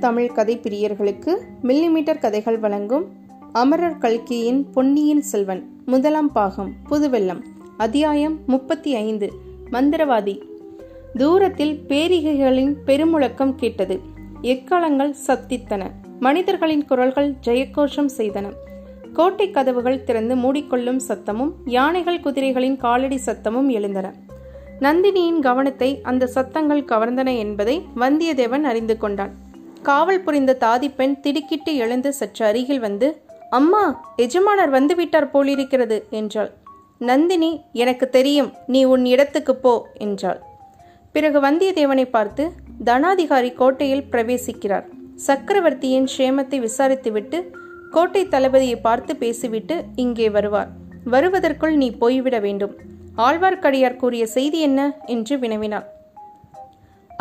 தமிழ் கதை பிரியர்களுக்கு மில்லிமீட்டர் கதைகள் வழங்கும் அமரர் கல்கியின் பொன்னியின் செல்வன் முதலாம் பாகம் புதுவெல்லம் அத்தியாயம் முப்பத்தி ஐந்து மந்திரவாதி. தூரத்தில் பேரிகைகளின் பெருமுழக்கம் கேட்டது. எக்காலங்கள் சத்தித்தன. மனிதர்களின் குரல்கள் ஜெயக்கோஷம் செய்தன. கோட்டை கதவுகள் திறந்து மூடிக்கொள்ளும் சத்தமும் யானைகள் குதிரைகளின் காலடி சத்தமும் எழுந்தன. நந்தினியின் கவனத்தை அந்த சத்தங்கள் கவர்ந்தன என்பதை வந்தியத்தேவன் அறிந்து கொண்டான். காவல் புரிந்த தாதிப்பெண் திடுக்கிட்டு எழுந்து சற்று அருகில் வந்து அம்மா எஜமானர் வந்துவிட்டார் போலிருக்கிறது என்றாள். நந்தினி எனக்கு தெரியும் நீ உன் இடத்துக்கு போ என்றாள். பிறகு வந்தியத்தேவனை பார்த்து தனாதிகாரி கோட்டையில் பிரவேசிக்கிறார். சக்கரவர்த்தியின் க்ஷேமத்தை விசாரித்துவிட்டு கோட்டை தளபதியை பார்த்து பேசிவிட்டு இங்கே வருவார். வருவதற்குள் நீ போய்விட வேண்டும். ஆழ்வார்க்கடியார் கூறிய செய்தி என்ன? என்று வினவினார்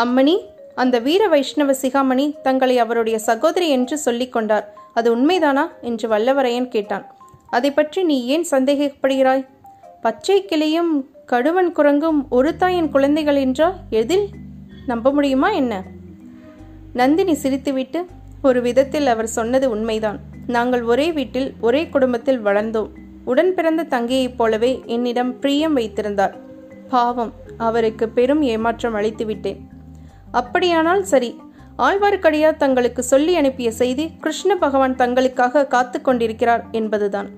அம்மணி அந்த வீர வைஷ்ணவ சிகாமணி தங்களை அவருடைய சகோதரி என்று சொல்லிக்கொண்டார் அது உண்மைதானா? என்று வல்லவரையன் கேட்டான். அதை பற்றி நீ ஏன் சந்தேகப்படுகிறாய்? பச்சை கிளியும் கடுவன் குரங்கும் ஒரு தாயின் குழந்தைகள் என்றால் எதில்? நம்ப முடியுமா என்ன? நந்தினி சிரித்துவிட்டு ஒரு விதத்தில் அவர் சொன்னது உண்மைதான். நாங்கள் ஒரே வீட்டில் ஒரே குடும்பத்தில் வளர்ந்தோம். உடன் பிறந்த தங்கையைப் போலவே என்னிடம் பிரியம் வைத்திருந்தார். பாவம் அவருக்கு பெரும் ஏமாற்றம் அளித்து விட்டேன் அப்படியானால் சரி. ஆழ்வார்க்கடியார் தங்களுக்கு சொல்லி அனுப்பிய செய்தி கிருஷ்ண பகவான் தங்களுக்காக காத்து கொண்டிருக்கிறார் என்பதுதான்.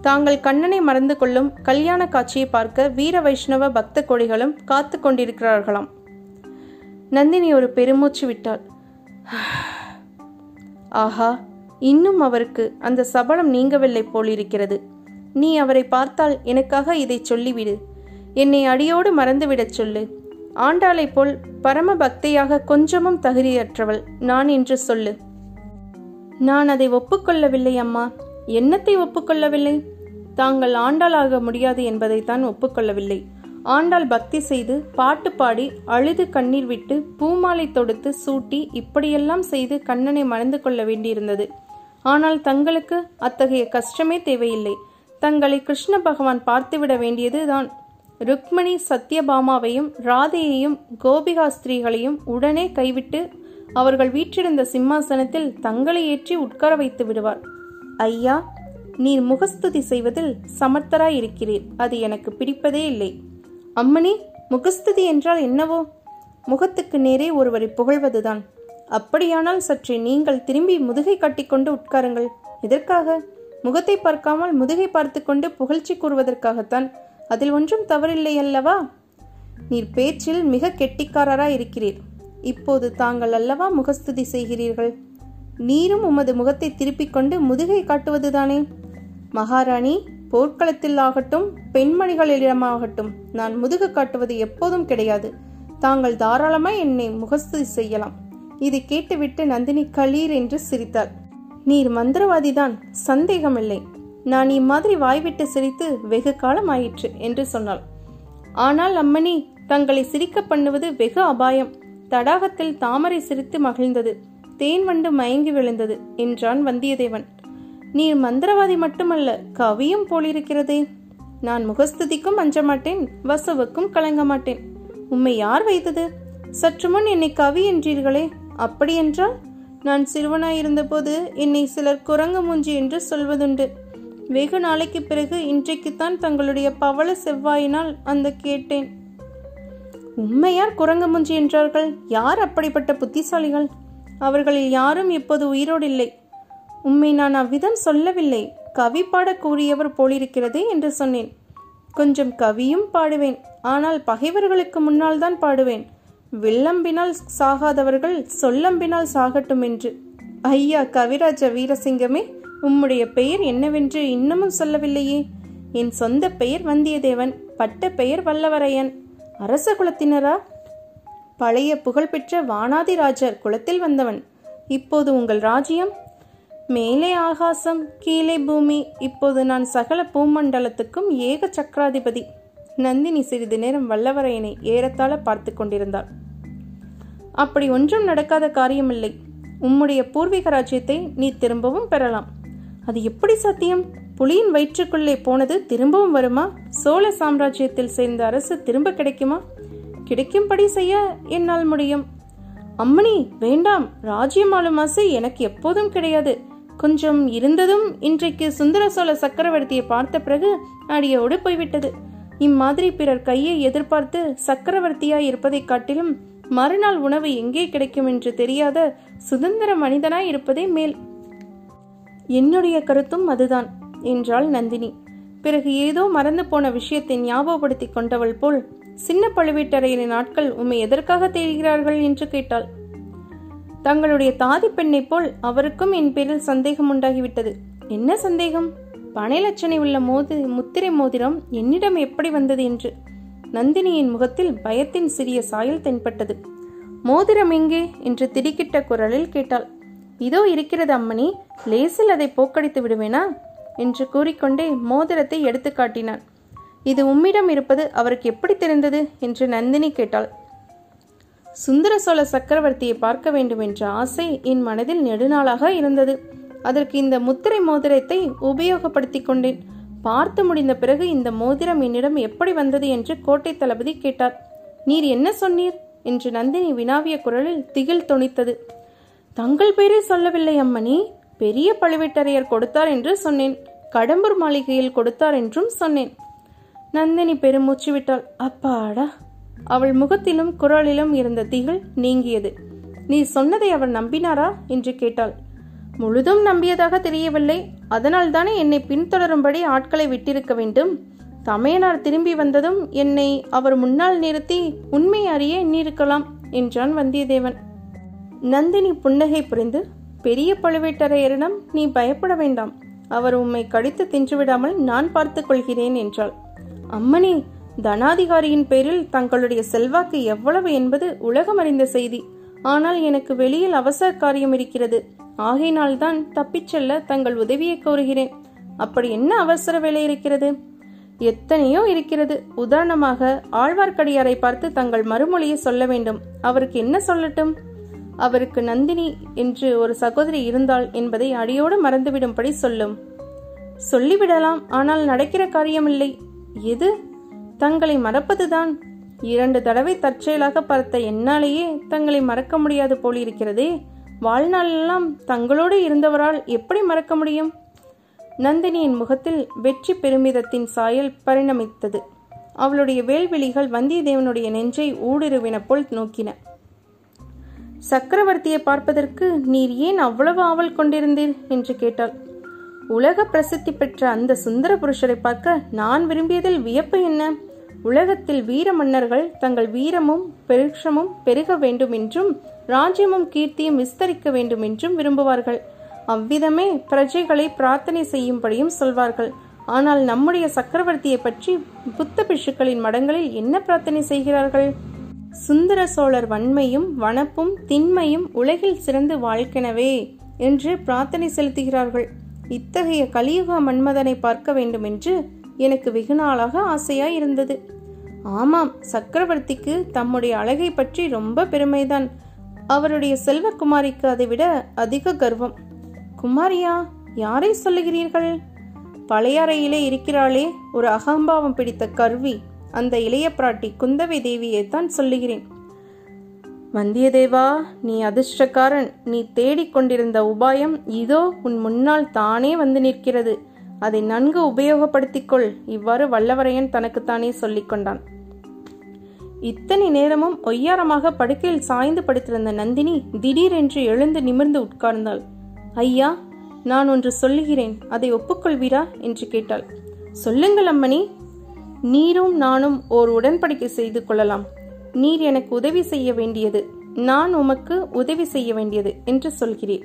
தாங்கள் கண்ணனை மறந்து கொள்ளும் கல்யாண காட்சியை பார்க்க வீர வைஷ்ணவ பக்த கொடிகளும் காத்து கொண்டிருக்கிறார்களாம். நந்தினி ஒரு பெருமூச்சு விட்டாள். ஆஹா இன்னும் அவருக்கு அந்த சபலம் நீங்கவில்லை போலிருக்கிறது. நீ அவரை பார்த்தால் எனக்காக இதை சொல்லிவிடு. என்னை அடியோடு மறந்துவிடச் சொல்லு. ஆண்டாளைப் போல் பரம பக்தியாக கொஞ்சமும் தகுதியற்றவள் நான் என்று சொல்லு. நான் அதை ஒப்புக்கொள்ளவில்லை அம்மா. என்னத்தை ஒப்புக்கொள்ளவில்லை? தாங்கள் ஆண்டாளாக முடியாது என்பதைத்தான் ஒப்புக்கொள்ளவில்லை. ஆண்டாள் பக்தி செய்து பாட்டு பாடி அழுது கண்ணீர் விட்டு பூமாலை தொடுத்து சூட்டி இப்படியெல்லாம் செய்து கண்ணனை மணந்து கொள்ள வேண்டியிருந்தது. ஆனால் தங்களுக்கு அத்தகைய கஷ்டமே தேவையில்லை. தங்களை கிருஷ்ண பகவான் பார்த்துவிட வேண்டியதுதான். ருக்மணி சத்யபாமாவையும் ராதையையும் கோபிகா ஸ்திரீகளையும் உடனே கைவிட்டு அவர்கள் வீற்றிருந்த சிம்மாசனத்தில் தங்களை ஏற்றி உட்கார வைத்து விடுவார். ஐயா நீர் முகஸ்துதி செய்வதில் சமர்த்தராய் இருக்கிறீர் அது எனக்கு பிடிப்பதே இல்லை. அம்மணி முகஸ்துதி என்றால் என்னவோ? முகத்துக்கு நேரே ஒருவரை புகழ்வதுதான். அப்படியானால் சற்றே நீங்கள் திரும்பி முதுகை கட்டிக்கொண்டு உட்காருங்கள். எதற்காக? முகத்தை பார்க்காமல் முதுகை பார்த்து கொண்டு புகழ்ச்சி கூறுவதற்காகத்தான். அதில் ஒன்றும் தவறில்லை அல்லவா? நீர் பேச்சில் மிக கெட்டிக்காரராய் இருக்கிறீர். இப்போது தாங்கள் அல்லவா முகஸ்துதி செய்கிறீர்கள்? நீரும் உமது முகத்தை திருப்பிக் கொண்டு முதுகை காட்டுவதுதானே? மகாராணி போர்க்களத்தில் ஆகட்டும் பெண்மணிகளிடமாகட்டும் நான் முதுகு காட்டுவது எப்போதும் கிடையாது. தாங்கள் தாராளமாய் என்னை முகஸ்துதி செய்யலாம். இதை கேட்டுவிட்டு நந்தினி களீர் என்று சிரித்தாள். நீர் மந்திரவாதிதான் சந்தேகமில்லை. நான் இம்மாதிரி வாய்விட்டு சிரித்து வெகு காலம் ஆயிற்று என்று சொன்னாள். ஆனால் அம்மணி தங்களை சிரிக்க பண்ணுவது வெகு அபாயம். தடாகத்தில் தாமரை சிரித்து மகிழ்ந்தது. தேன் வண்டு மயங்கி விழுந்தது என்றான் வந்தியத்தேவன். நீ மந்திரவாதி மட்டுமல்ல கவியும் போலிருக்கிறதே. நான் முகஸ்துதிக்கும் அஞ்ச மாட்டேன் வசுவுக்கும் கலங்க மாட்டேன் உம்மை யார் வைத்தது? சற்று முன் என்னை கவி என்றீர்களே. அப்படியென்றால் நான் சிறுவனாயிருந்தபோது என்னை சிலர் குரங்கு மூஞ்சி என்று சொல்வதுண்டு. வெகு நாளைக்கு பிறகு இன்றைக்குத்தான் தங்களுடைய பவள செவ்வாயினால் அந்த கேட்டேன். உண்மையார் குரங்கு மூஞ்சி என்றார்கள். யார் அப்படிப்பட்ட புத்திசாலிகள்? அவர்களில் யாரும் இப்போது உயிரோடு இல்லை உம்மை நான் அவ்விதம் சொல்லவில்லை. கவி பாட கூறியவர் போலிருக்கிறதே என்று சொன்னேன். கொஞ்சம் கவியும் பாடுவேன். ஆனால் பகைவர்களுக்கு முன்னால் தான் பாடுவேன். வில்லம்பினால் சாகாதவர்கள் சொல்லம்பினால் சாகட்டும் என்று. ஐயா கவிராஜ வீரசிங்கமே உம்முடைய பெயர் என்னவென்று இன்னமும் சொல்லவில்லையே. என் சொந்த பெயர் வந்தியத்தேவன் பட்ட பெயர் வல்லவரையன். அரச குலத்தினரா? பழைய புகழ்பெற்ற வானாதிராஜர் குலத்தில் வந்தவன். இப்போது உங்கள் ராஜ்யம்? மேலே ஆகாசம் கீழே பூமி. இப்போது நான் சகல பூமண்டலத்துக்கும் ஏக சக்கராதிபதி. நந்தினி சிறிது நேரம் வல்லவரையனை ஏறத்தாழ பார்த்து கொண்டிருந்தாள். அப்படி ஒன்றும் நடக்காத காரியமில்லை. உம்முடைய பூர்வீக ராஜ்யத்தை நீ திரும்பவும் பெறலாம். அது எப்படி சத்தியம்? புலியின் வயிற்றுக்குள்ளே போனது திரும்பவும் வருமா? சோழ சாம்ராஜ்யத்தில் சேர்ந்த அரசு திரும்ப கிடைக்குமா? கிடைக்கும்படி செய்ய என்னால் முடியும். அம்மணி வேண்டாம். ராஜ்யம் ஆளும் ஆசை எனக்கு எப்போதும் கிடையாது. கொஞ்சம் இருந்ததும் இன்றைக்கு சுந்தர சோழ சக்கரவர்த்தியை பார்த்த பிறகு அடியோடு போய்விட்டது. இம்மாதிரி பிறர் கையை எதிர்பார்த்து சக்கரவர்த்தியாய் இருப்பதைக் காட்டிலும் மறுநாள் உணவு எங்கே கிடைக்கும் என்று தெரியாத சுதந்திர மனிதனாய் இருப்பதே மேல். என்னுடைய கருத்தும் அதுதான் என்றாள் நந்தினி. பிறகு ஏதோ மறந்து போன விஷயத்தை ஞாபகப்படுத்தி கொண்டவள் போல் சின்ன பழுவேட்டரையரின் ஆட்கள் உம்மை எதற்காக தேடுகிறார்கள் என்று கேட்டாள். தங்களுடைய தாதி பெண்ணைப் போல் அவருக்கும் என் பேரில் சந்தேகம் உண்டாகிவிட்டது. என்ன சந்தேகம்? பனைலட்சணை உள்ள மோதி முத்திரை மோதிரம் என்னிடம் எப்படி வந்தது என்று. நந்தினியின் முகத்தில் பயத்தின் சிறிய சாயல் தென்பட்டது. மோதிரம் எங்கே? என்று திடுக்கிட்ட குரலில் கேட்டாள். இதோ இருக்கிறது அம்மணி லேசில் அதை போக்கடித்து விடுவேனா? என்று கூறிக்கொண்டே மோதிரத்தை எடுத்து காட்டினான். இது உம்மிடம் இருப்பது அவருக்கு எப்படி தெரிந்தது? என்று நந்தினி கேட்டாள். சுந்தர சோழ சக்கரவர்த்தியை பார்க்க வேண்டும் என்ற ஆசை என் மனதில் நெடுநாளாக இருந்தது. அதற்கு இந்த முத்திரை மோதிரத்தை உபயோகப்படுத்திக் கொண்டேன். பார்த்து முடிந்த பிறகு இந்த மோதிரம் என்னிடம் எப்படி வந்தது என்று கோட்டை தளபதி கேட்டார். நீர் என்ன சொன்னீர்? என்று நந்தினி வினாவிய குரலில் திகில் தொனித்தது. தங்கள் பெயரை சொல்லவில்லை அம்மணி. பெரிய பழுவேட்டரையர் கொடுத்தார் என்று சொன்னேன். கடம்பூர் மாளிகையில் கொடுத்தார் என்றும் சொன்னேன். நந்தினி பெருமூச்சு விட்டாள். அப்பாடா. அவள் முகத்திலும் குரலிலும் இருந்த திகில் நீங்கியது. நீ சொன்னதை அவர் நம்பினாரா? என்று கேட்டாள். முழுதும் நம்பியதாக தெரியவில்லை. அதனால் தானே என்னை பின்தொடரும்படி ஆட்களை விட்டிருக்க வேண்டும். தமையனார் திரும்பி வந்ததும் என்னை அவர் முன்னால் நிறுத்தி உண்மை அறிய எண்ணியிருக்கலாம் என்றான் வந்தியத்தேவன். நந்தினி புன்னகை புரிந்து பெரிய பழுவேட்டரையரிடம் நீ பயப்பட வேண்டாம். அவர் உம்மை கடித்து தின்றுவிடாமல் நான் பார்த்துக் கொள்கிறேன் என்றாள். அம்மனே தனாதிகாரியின் பேரில் தங்களுடைய செல்வாக்கு எவ்வளவு என்பது உலகம் அறிந்த செய்தி. ஆனால் எனக்கு வெளியில் அவசர காரியம் இருக்கிறது. ஆகையினால்தான் தப்பிச் செல்ல தங்கள் உதவியை கோருகிறேன். அப்படி என்ன அவசர வேலை இருக்கிறது? எத்தனையோ இருக்கிறது. உதாரணமாக ஆழ்வார்க்கடியாரை பார்த்து தங்கள் மறுமொழியை சொல்ல வேண்டும். அவருக்கு என்ன சொல்லட்டும்? அவருக்கு நந்தினி என்று ஒரு சகோதரி இருந்தாள் என்பதை அடியோடு மறந்துவிடும்படி சொல்லும். சொல்லிவிடலாம் ஆனால் நடக்கிற காரியமில்லை. எது? தங்களை மறப்பதுதான். இரண்டு தடவை தற்செயலாக பார்த்த என்னாலேயே தங்களை மறக்க முடியாது போலிருக்கிறதே. வாழ்நாளெல்லாம் தங்களோடு இருந்தவரால் எப்படி மறக்க முடியும்? நந்தினியின் முகத்தில் வெற்றி பெருமிதத்தின் சாயல் பரிணமித்தது. அவளுடைய வேல்விழிகள் வந்தியத்தேவனுடைய நெஞ்சை ஊடுருவின போல் நோக்கின. சக்கரவர்த்தியை பார்ப்பதற்கு நீர் ஏன் அவ்வளவு ஆவல் கொண்டிருந்தீர்? என்று கேட்டாள். உலக பிரசித்தி பெற்ற அந்த சுந்தர புருஷரை பார்க்க நான் விரும்பியதில் வியப்பு என்ன? உலகத்தில் வீர மன்னர்கள் தங்கள் வீரமும் பெருஷமும் பெருக வேண்டும் என்றும் ராஜ்யமும் கீர்த்தியும் விஸ்தரிக்க வேண்டும் என்றும் விரும்புவார்கள். அவ்விதமே பிரஜைகளை பிரார்த்தனை செய்யும்படியும் சொல்வார்கள். ஆனால் நம்முடைய சக்கரவர்த்தியை பற்றி புத்த பிஷுக்களின் மடங்களில் என்ன பிரார்த்தனை செய்கிறார்கள்? சுந்தர சோழர் வன்மையும் வனப்பும் திண்மையும் உலகில் சிறந்து வாழ்க்கெனவே என்று பிரார்த்தனை செலுத்துகிறார்கள். இத்தகைய கலியுக மன்மதனை பார்க்க வேண்டும் என்று எனக்கு வெகு நாளாக ஆசையாய் இருந்தது ஆமாம் சக்கரவர்த்திக்கு தம்முடைய அழகை பற்றி ரொம்ப பெருமைதான். அவருடைய செல்வகுமாரிக்கு அதை விட அதிக கர்வம். குமாரியா யாரை சொல்லுகிறீர்கள்? பழையாறையிலே இருக்கிறாளே ஒரு அகம்பாவம் பிடித்த கருவி. அந்த இளைய பிராட்டி குந்தவை தேவியை தான் சொல்லுகிறேன். வந்தியத்தேவா நீ அதிர்ஷ்டக்காரன். நீ தேடிக்கொண்டிருந்த உபாயம் இதோ உன் முன்னால் தானே வந்து நிற்கிறது. அதை நன்கு உபயோகப்படுத்திக்கொள் இவ்வாறு வல்லவரையன் தனக்குத்தானே சொல்லிக் கொண்டான். இத்தனை நேரமும் ஒய்யாரமாக படுக்கையில் சாய்ந்து படுத்திருந்த நந்தினி திடீரென்று எழுந்து நிமிர்ந்து உட்கார்ந்தாள். ஐயா நான் ஒன்று சொல்லுகிறேன். அதை ஒப்புக்கொள்வீரா? என்று கேட்டாள். சொல்லுங்கள் அம்மணி. நீரும் நானும் ஓர் உடன்படிக்கை செய்து கொள்ளலாம். நீர் எனக்கு உதவி செய்ய வேண்டியது. நான் உமக்கு உதவி செய்ய வேண்டியது என்று சொல்கிறேன்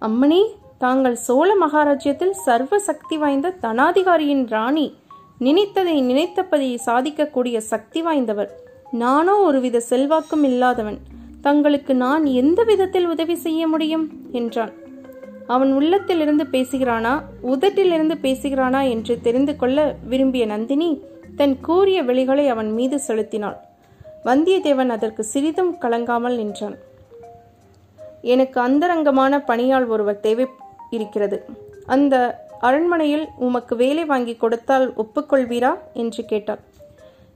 அம்மனே தாங்கள் சோழ மகாராஜ்யத்தில் சர்வ சக்தி வாய்ந்த தனாதிகாரியின் ராணி நினைத்ததை நினைத்தபடி சாதிக்கக்கூடிய சக்தி வாய்ந்தவர். நானோ ஒருவித செல்வாக்கும் இல்லாதவன். தங்களுக்கு நான் எந்த விதத்தில் உதவி செய்ய முடியும்? என்றான். அவன் உள்ளத்திலிருந்து பேசுகிறானா உதட்டிலிருந்து பேசுகிறானா என்று தெரிந்து கொள்ள விரும்பிய நந்தினி தன் கூறிய வெளிகளை அவன் மீது செலுத்தினாள். வந்தியத்தேவன் அதற்கு சிறிதும் கலங்காமல் நின்றான். எனக்கு அந்தரங்கமான பணியாள் ஒருவர் தேவை இருக்கிறது. அந்த அரண்மனையில் உமக்கு வேலை வாங்கி கொடுத்தால் ஒப்புக்கொள்வீரா? என்று கேட்டாள்.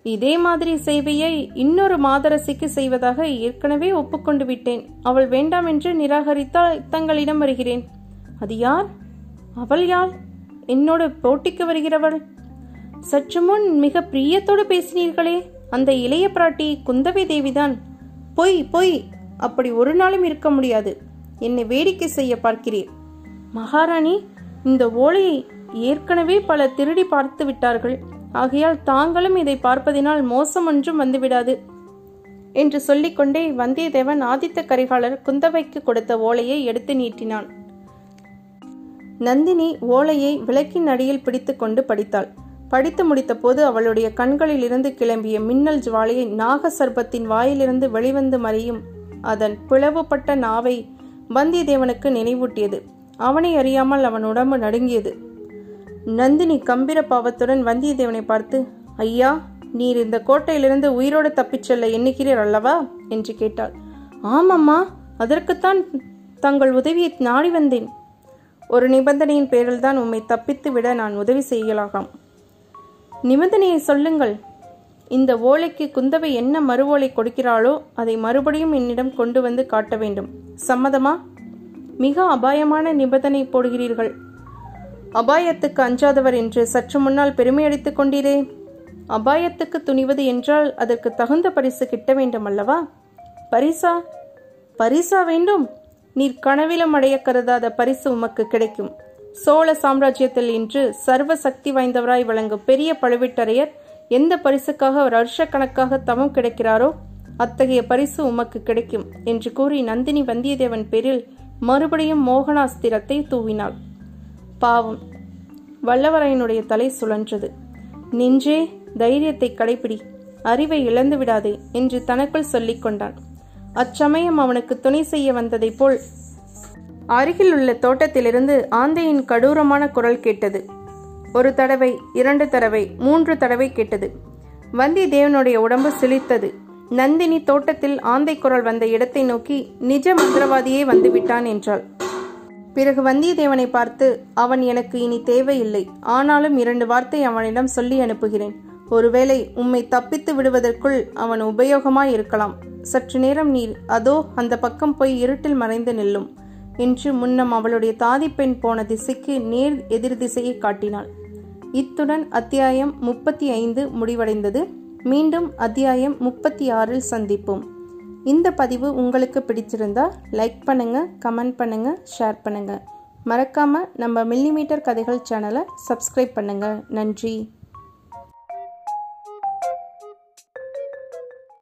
இதே மாதிரி சேவையை இன்னொரு மாதரசிக்கு செய்வதாக ஏற்கனவே ஒப்புக்கொண்டு விட்டேன். அவள் வேண்டாம் என்று நிராகரித்தால் தங்களிடம் வருகிறேன். அது யார்? அவள் யார்? என்னோடு போட்டிக்கு வருகிறவள்? சற்று முன் மிக பிரியத்தோடு பேசினீர்களே அந்த இளைய பிராட்டி குந்தவை தேவிதான். பொய் பொய் அப்படி ஒரு நாளும் இருக்க முடியாது. என்னை வேடிக்கை செய்ய பார்க்கிறீர். மகாராணி இந்த ஓலையை ஏற்கனவே பல திருடி பார்த்து விட்டார்கள். ஆகையால் தாங்களும் இதை பார்ப்பதினால் மோசம் ஒன்றும் வந்துவிடாது. என்று சொல்லிக்கொண்டே வந்தியத்தேவன் ஆதித்த கரிகாலர் குந்தவைக்கு கொடுத்த ஓலையை எடுத்து நீட்டினான். நந்தினி ஓலையை விளக்கின் அடியில் பிடித்துக்கொண்டு படித்தாள். படித்து முடித்தபோது அவளுடைய கண்களிலிருந்து கிளம்பிய மின்னல் ஜுவாலையை நாக சர்ப்பத்தின் வாயிலிருந்து வெளிவந்து மறையும் அதன் பிளவுபட்ட நாவை வந்தியத்தேவனுக்கு நினைவூட்டியது. அவனை அறியாமல் அவன் உடம்பு நடுங்கியது. நந்தினி கம்பீர பாவத்துடன் வந்தியத்தேவனை பார்த்து ஐயா நீர் இந்த கோட்டையிலிருந்து உயிரோடு தப்பிச் செல்ல எண்ணுகிறீர் அல்லவா? என்று கேட்டாள். ஆமாம்மா அதற்குத்தான் தங்கள் உதவியை நாடி வந்தேன். ஒரு நிபந்தனையின் பேரில் தான் உம்மை தப்பித்து விட நான் உதவி செய்யலாகாம். நிபந்தனையை சொல்லுங்கள். இந்த ஓலைக்கு குந்தவை என்ன மறு ஓலை கொடுக்கிறாளோ அதை மறுபடியும் என்னிடம் கொண்டு வந்து காட்ட வேண்டும். சம்மதமா? மிக அபாயமான நிபந்தனை போடுகிறீர்கள். அபாயத்துக்கு அஞ்சாதவர் என்று சற்று முன்னால் பெருமையடித்துக் கொண்டீரே. அபாயத்துக்கு துணிவது என்றால் அதற்கு தகுந்த பரிசு கிட்ட வேண்டும் அல்லவா பரிசா? பரிசா வேண்டும். நீர் கனவிலும் அடைய கருதாத பரிசு உமக்கு கிடைக்கும். சோழ சாம்ராஜ்யத்தில் இன்று சர்வ சக்தி வாய்ந்தவராய் வழங்கும் பெரிய பழுவேட்டரையர் எந்த பரிசுக்காக வருஷக்கணக்காக தவம் கிடைக்கிறாரோ அத்தகைய பரிசு உமக்கு கிடைக்கும் என்று கூறி நந்தினி வந்தியத்தேவன் பேரில் மறுபடியும் மோகனாஸ்திரத்தை தூவினாள். பாவம். வல்லவரையனுடைய தலை சுழன்றது. நெஞ்சே தைரியத்தை கடைபிடி அறிவை இழந்து விடாதே என்று தனக்குள் சொல்லிக் கொண்டான். அச்சமயம் அவனுக்கு துணை செய்ய வந்ததைப் போல். அருகில் உள்ள தோட்டத்திலிருந்து ஆந்தையின் கடூரமான குரல் கேட்டது. ஒரு தடவை இரண்டு தடவை மூன்று தடவை கேட்டது. வந்தியத்தேவனுடைய உடம்பு சிலித்தது நந்தினி தோட்டத்தில் ஆந்தை குரல் வந்த இடத்தை நோக்கி நிஜ மந்திரவாதியே வந்துவிட்டான் என்றாள். பிறகு வந்தியத்தேவனை பார்த்து அவன் எனக்கு இனி தேவையில்லை. ஆனாலும் இரண்டு வார்த்தை அவனிடம் சொல்லி அனுப்புகிறேன். ஒருவேளை உம்மை தப்பித்து விடுவதற்குள் அவன் உபயோகமாய் இருக்கலாம். சற்று நேரம் நீர் அதோ அந்த பக்கம் போய் இருட்டில் மறைந்து நில்லும் என்று முன்னம் அவளுடைய தாதிப்பெண் போன திசைக்கு நேர் எதிர் திசையை காட்டினாள். இத்துடன் அத்தியாயம் முப்பத்தி ஐந்து முடிவடைந்தது. மீண்டும் அத்தியாயம் முப்பத்தி ஆறில் சந்திப்போம். இந்த பதிவு உங்களுக்கு பிடிச்சிருந்தா லைக் பண்ணுங்க கமெண்ட் பண்ணுங்க ஷேர் பண்ணுங்க. மறக்காம நம்ம மில்லிமீட்டர் கதைகள் சேனலை சப்ஸ்கிரைப் பண்ணுங்க. நன்றி.